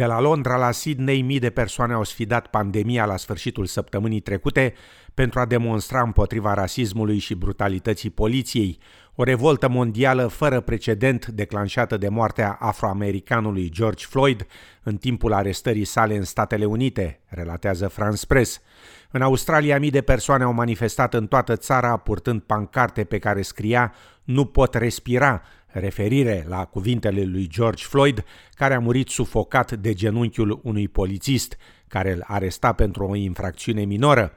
De la Londra la Sydney, mii de persoane au sfidat pandemia la sfârșitul săptămânii trecute pentru a demonstra împotriva rasismului și brutalității poliției, o revoltă mondială fără precedent declanșată de moartea afroamericanului George Floyd în timpul arestării sale în Statele Unite, relatează France Press. În Australia, mii de persoane au manifestat în toată țara purtând pancarte pe care scria Nu pot respira, referire la cuvintele lui George Floyd, care a murit sufocat de genunchiul unui polițist care îl aresta pentru o infracțiune minoră.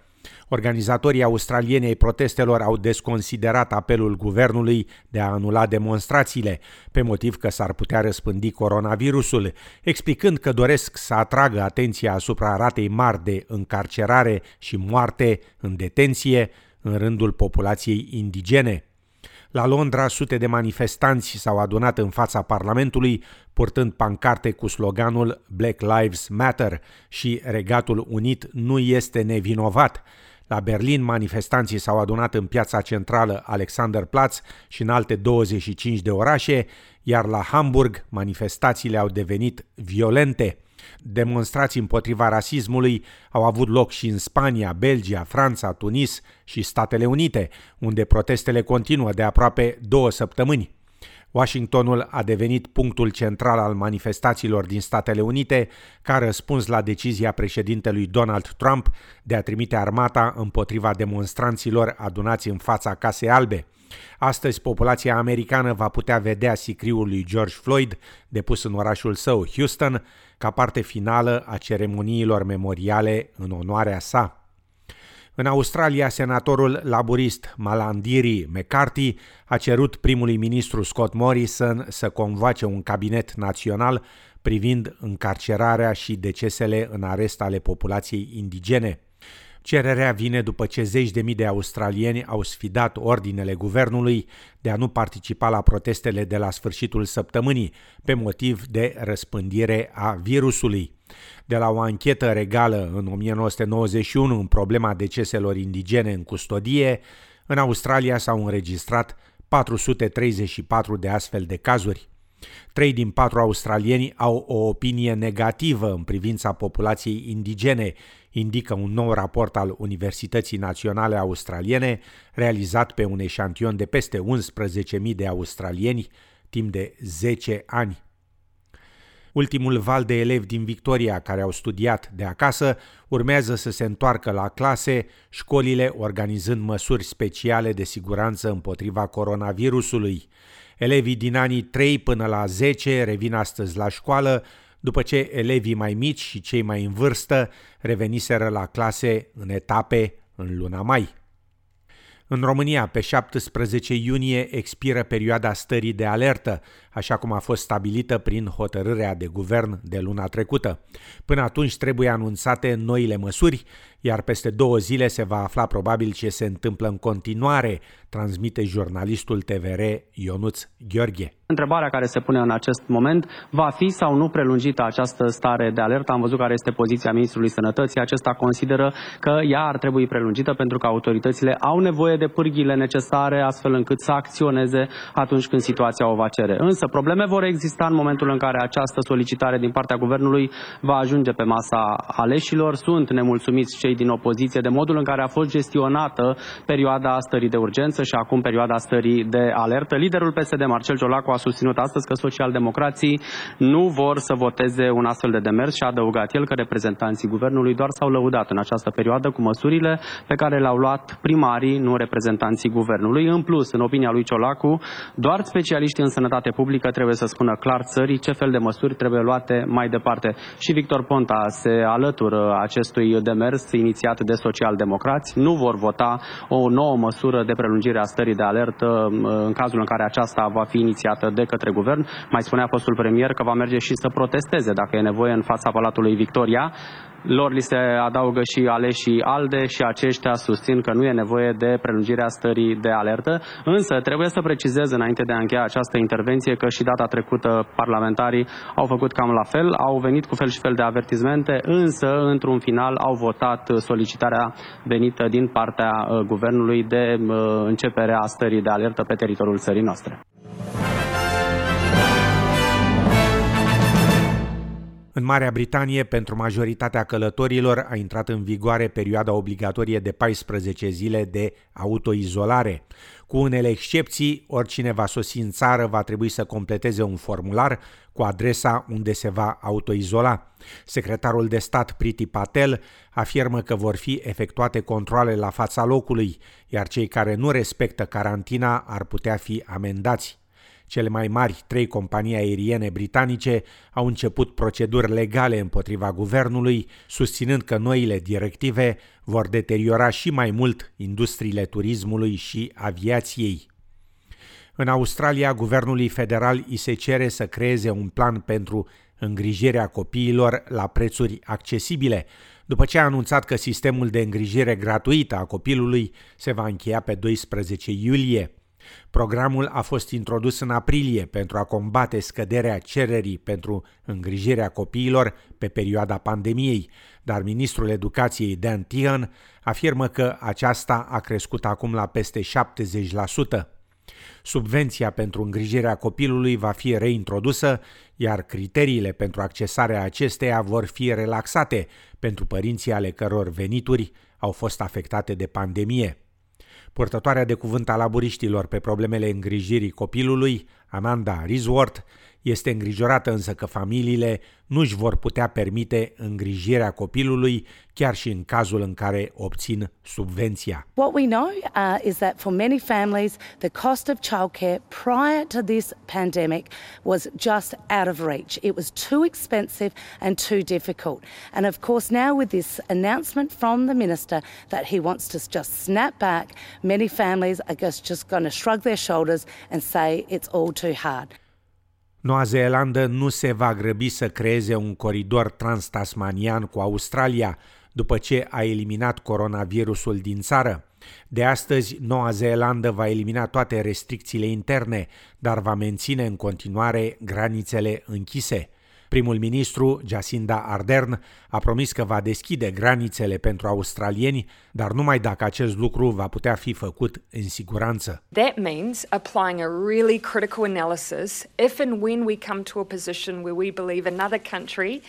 Organizatorii australieni ai protestelor au desconsiderat apelul guvernului de a anula demonstrațiile, pe motiv că s-ar putea răspândi coronavirusul, explicând că doresc să atragă atenția asupra ratei mari de încarcerare și moarte în detenție în rândul populației indigene. La Londra, sute de manifestanți s-au adunat în fața Parlamentului, purtând pancarte cu sloganul Black Lives Matter și Regatul Unit nu este nevinovat. La Berlin, manifestanții s-au adunat în piața centrală Alexanderplatz și în alte 25 de orașe, iar la Hamburg manifestațiile au devenit violente. Demonstrații împotriva rasismului au avut loc și în Spania, Belgia, Franța, Tunis și Statele Unite, unde protestele continuă de aproape două săptămâni. Washingtonul a devenit punctul central al manifestațiilor din Statele Unite ca răspuns la decizia președintelui Donald Trump de a trimite armata împotriva demonstranților adunați în fața Casei Albe. Astăzi, populația americană va putea vedea sicriul lui George Floyd depus în orașul său, Houston, ca parte finală a ceremoniilor memoriale în onoarea sa. În Australia, senatorul laburist Malandiri McCarthy a cerut primului ministru Scott Morrison să convoace un cabinet național privind încarcerarea și decesele în arest ale populației indigene. Cererea vine după ce zeci de mii de australieni au sfidat ordinele guvernului de a nu participa la protestele de la sfârșitul săptămânii, pe motiv de răspândire a virusului. De la o anchetă regală în 1991 în problema deceselor indigene în custodie, în Australia s-au înregistrat 434 de astfel de cazuri. Trei din patru australieni au o opinie negativă în privința populației indigene, indică un nou raport al Universității Naționale Australiene, realizat pe un eșantion de peste 11.000 de australieni timp de 10 ani. Ultimul val de elevi din Victoria care au studiat de acasă urmează să se întoarcă la clase, școlile organizând măsuri speciale de siguranță împotriva coronavirusului. Elevii din anii 3 până la 10 revin astăzi la școală, după ce elevii mai mici și cei mai în vârstă reveniseră la clase în etape în luna mai. În România, pe 17 iunie, expiră perioada stării de alertă, așa cum a fost stabilită prin hotărârea de guvern de luna trecută. Până atunci trebuie anunțate noile măsuri, iar peste două zile se va afla probabil ce se întâmplă în continuare, transmite jurnalistul TVR Ionuț Gheorghe. Întrebarea care se pune în acest moment, va fi sau nu prelungită această stare de alertă? Am văzut care este poziția Ministrului Sănătății. Acesta consideră că ea ar trebui prelungită pentru că autoritățile au nevoie de pârghile necesare astfel încât să acționeze atunci când situația o va cere. Însă probleme vor exista în momentul în care această solicitare din partea Guvernului va ajunge pe masa aleșilor. Sunt nemulțumiți cei din opoziție de modul în care a fost gestionată perioada stării de urgență și acum perioada stării de alertă. Liderul PSD Marcel Ciolacu a susținut astăzi că socialdemocrații nu vor să voteze un astfel de demers și a adăugat el că reprezentanții guvernului doar s-au lăudat în această perioadă cu măsurile pe care le-au luat primarii, nu reprezentanții guvernului. În plus, în opinia lui Ciolacu, doar specialiștii în sănătate publică trebuie să spună clar țării ce fel de măsuri trebuie luate mai departe. Și Victor Ponta se alătură acestui demers inițiat de socialdemocrați. Nu vor vota o nouă măsură de prelungire a stării de alertă în cazul în care aceasta va fi inițiată inițiată de către guvern. Mai spunea fostul premier că va merge și să protesteze dacă e nevoie în fața Palatului Victoria. Lor li se adaugă și aleșii ALDE și aceștia susțin că nu e nevoie de prelungirea stării de alertă. Însă trebuie să precizez înainte de a încheia această intervenție că și data trecută parlamentarii au făcut cam la fel, au venit cu fel și fel de avertizmente, însă într-un final au votat solicitarea venită din partea uh, guvernului de uh, începerea stării de alertă pe teritoriul țării noastre. În Marea Britanie, pentru majoritatea călătorilor, a intrat în vigoare perioada obligatorie de 14 zile de autoizolare. Cu unele excepții, oricine va sosi în țară va trebui să completeze un formular cu adresa unde se va autoizola. Secretarul de stat Priti Patel afirmă că vor fi efectuate controle la fața locului, iar cei care nu respectă carantina ar putea fi amendați. Cele mai mari trei companii aeriene britanice au început proceduri legale împotriva guvernului, susținând că noile directive vor deteriora și mai mult industriile turismului și aviației. În Australia, guvernului federal îi se cere să creeze un plan pentru îngrijirea copiilor la prețuri accesibile, după ce a anunțat că sistemul de îngrijire gratuită a copilului se va încheia pe 12 iulie. Programul a fost introdus în aprilie pentru a combate scăderea cererii pentru îngrijirea copiilor pe perioada pandemiei, dar ministrul educației Dan Tehan afirmă că aceasta a crescut acum la peste 70%. Subvenția pentru îngrijirea copilului va fi reintrodusă, iar criteriile pentru accesarea acesteia vor fi relaxate pentru părinții ale căror venituri au fost afectate de pandemie. Purtătoarea de cuvânt a laburiștilor pe problemele îngrijirii copilului, Amanda Risworth, este îngrijorată însă că familiile nu își vor putea permite îngrijirea copilului chiar și în cazul în care obțin subvenția. What we know uh, is that for many families the cost of childcare prior to this pandemic was just out of reach. It was too expensive and too difficult. And of course now with this announcement from the minister that he wants to just snap back, many families are just, just going to shrug their shoulders and say it's all too hard. Noua Zeelandă nu se va grăbi să creeze un coridor transtasmanian cu Australia după ce a eliminat coronavirusul din țară. De astăzi, Noua Zeelandă va elimina toate restricțiile interne, dar va menține în continuare granițele închise. Primul ministru, Jacinda Ardern, a promis că va deschide granițele pentru australieni, dar numai dacă acest lucru va putea fi făcut în siguranță. That means applying a really critical analysis if and when we come to a position where we believe another country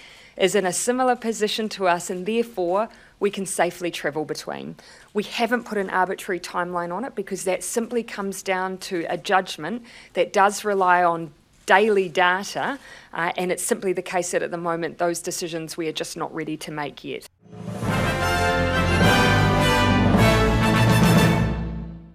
is in a similar position to us and therefore we can safely travel between. We haven't put an arbitrary timeline on it because that simply comes down to a judgment that does rely on daily data, uh, and it's simply the case that at the moment those decisions we are just not ready to make yet.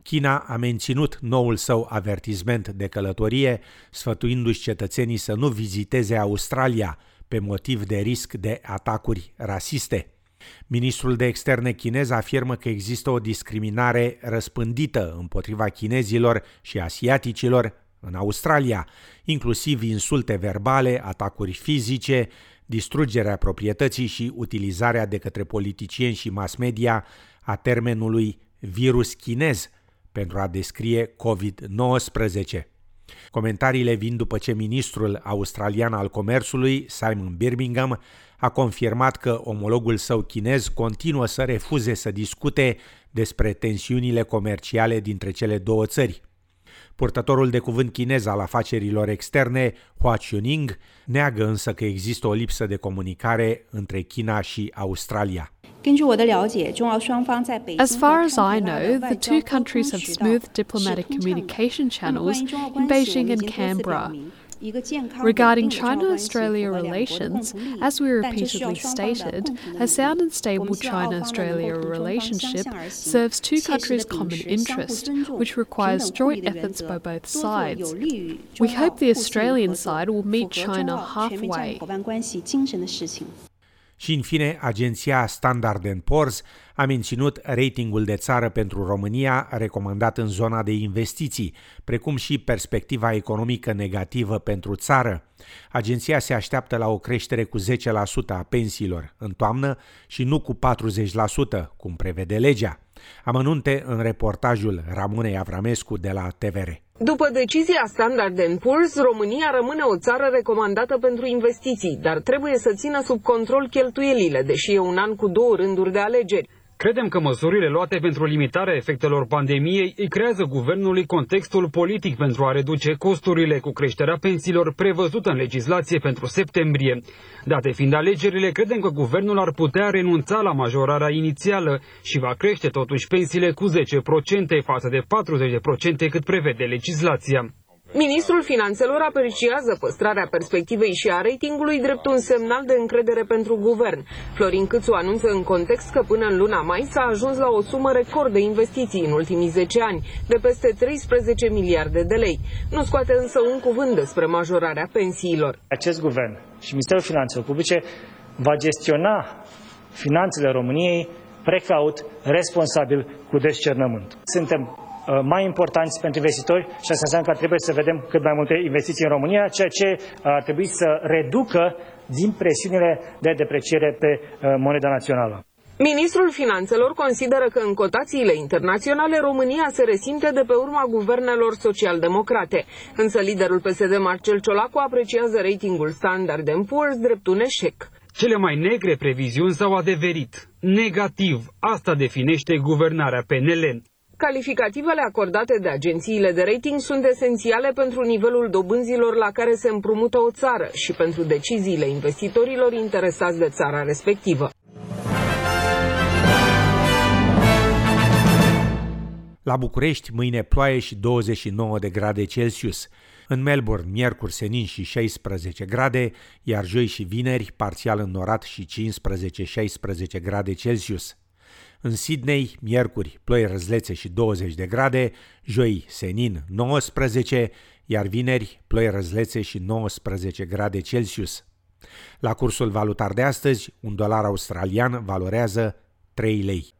China a menținut noul său avertisment de călătorie, sfătuindu-și cetățenii să nu viziteze Australia pe motiv de risc de atacuri rasiste. Ministrul de externe chinez afirmă că există o discriminare răspândită împotriva chinezilor și asiaticilor în Australia, inclusiv insulte verbale, atacuri fizice, distrugerea proprietății și utilizarea de către politicieni și mass media a termenului virus chinez pentru a descrie COVID-19. Comentariile vin după ce ministrul australian al comerțului, Simon Birmingham, a confirmat că omologul său chinez continuă să refuze să discute despre tensiunile comerciale dintre cele două țări. Purtătorul de cuvânt chinez al afacerilor externe, Hua Chuning, neagă însă că există o lipsă de comunicare între China și Australia. As far as I know, the two countries have smooth diplomatic communication channels in Beijing and Canberra. Regarding China Australia relations, as we repeatedly stated, a sound and stable China Australia relationship serves two countries' common interest, which requires joint efforts by both sides. We hope the Australian side will meet China halfway. Și în fine, agenția Standard Poor's a menținut ratingul de țară pentru România recomandat în zona de investiții, precum și perspectiva economică negativă pentru țară. Agenția se așteaptă la o creștere cu 10% a pensiilor în toamnă și nu cu 40%, cum prevede legea. Amănunte în reportajul Ramonei Avramescu de la TVR. După decizia Standard Poor's, România rămâne o țară recomandată pentru investiții, dar trebuie să țină sub control cheltuielile, deși e un an cu două rânduri de alegeri. Credem că măsurile luate pentru limitarea efectelor pandemiei îi creează guvernului contextul politic pentru a reduce costurile cu creșterea pensiilor prevăzută în legislație pentru septembrie. Date fiind alegerile, credem că guvernul ar putea renunța la majorarea inițială și va crește totuși pensiile cu 10% față de 40% cât prevede legislația. Ministrul Finanțelor apreciază păstrarea perspectivei și a ratingului drept un semnal de încredere pentru guvern. Florin Câțu anunță în context că până în luna mai s-a ajuns la o sumă record de investiții în ultimii 10 ani, de peste 13 miliarde de lei. Nu scoate însă un cuvânt despre majorarea pensiilor. Acest guvern și Ministerul Finanțelor Publice va gestiona finanțele României precaut, responsabil, cu descernământ. Suntem Uh, mai importanți pentru investitori și asta înseamnă că trebuie să vedem cât mai multe investiții în România, ceea ce ar trebui să reducă din presiunile de depreciere pe uh, moneda națională. Ministrul Finanțelor consideră că în cotațiile internaționale România se resimte de pe urma guvernelor social-democrate. Însă liderul PSD Marcel Ciolacu apreciază ratingul Standard Poor's drept un eșec. Cele mai negre previziuni s-au adeverit. Negativ. Asta definește guvernarea PNL. Calificativele acordate de agențiile de rating sunt esențiale pentru nivelul dobânzilor la care se împrumută o țară și pentru deciziile investitorilor interesați de țara respectivă. La București, mâine ploaie și 29 de grade Celsius. În Melbourne, miercuri senin și 16 grade, iar joi și vineri, parțial înnorat și 15-16 grade Celsius. În Sydney, miercuri, ploi răzlețe și 20 de grade, joi, senin, 19, iar vineri, ploi răzlețe și 19 grade Celsius. La cursul valutar de astăzi, un dolar australian valorează 3 lei.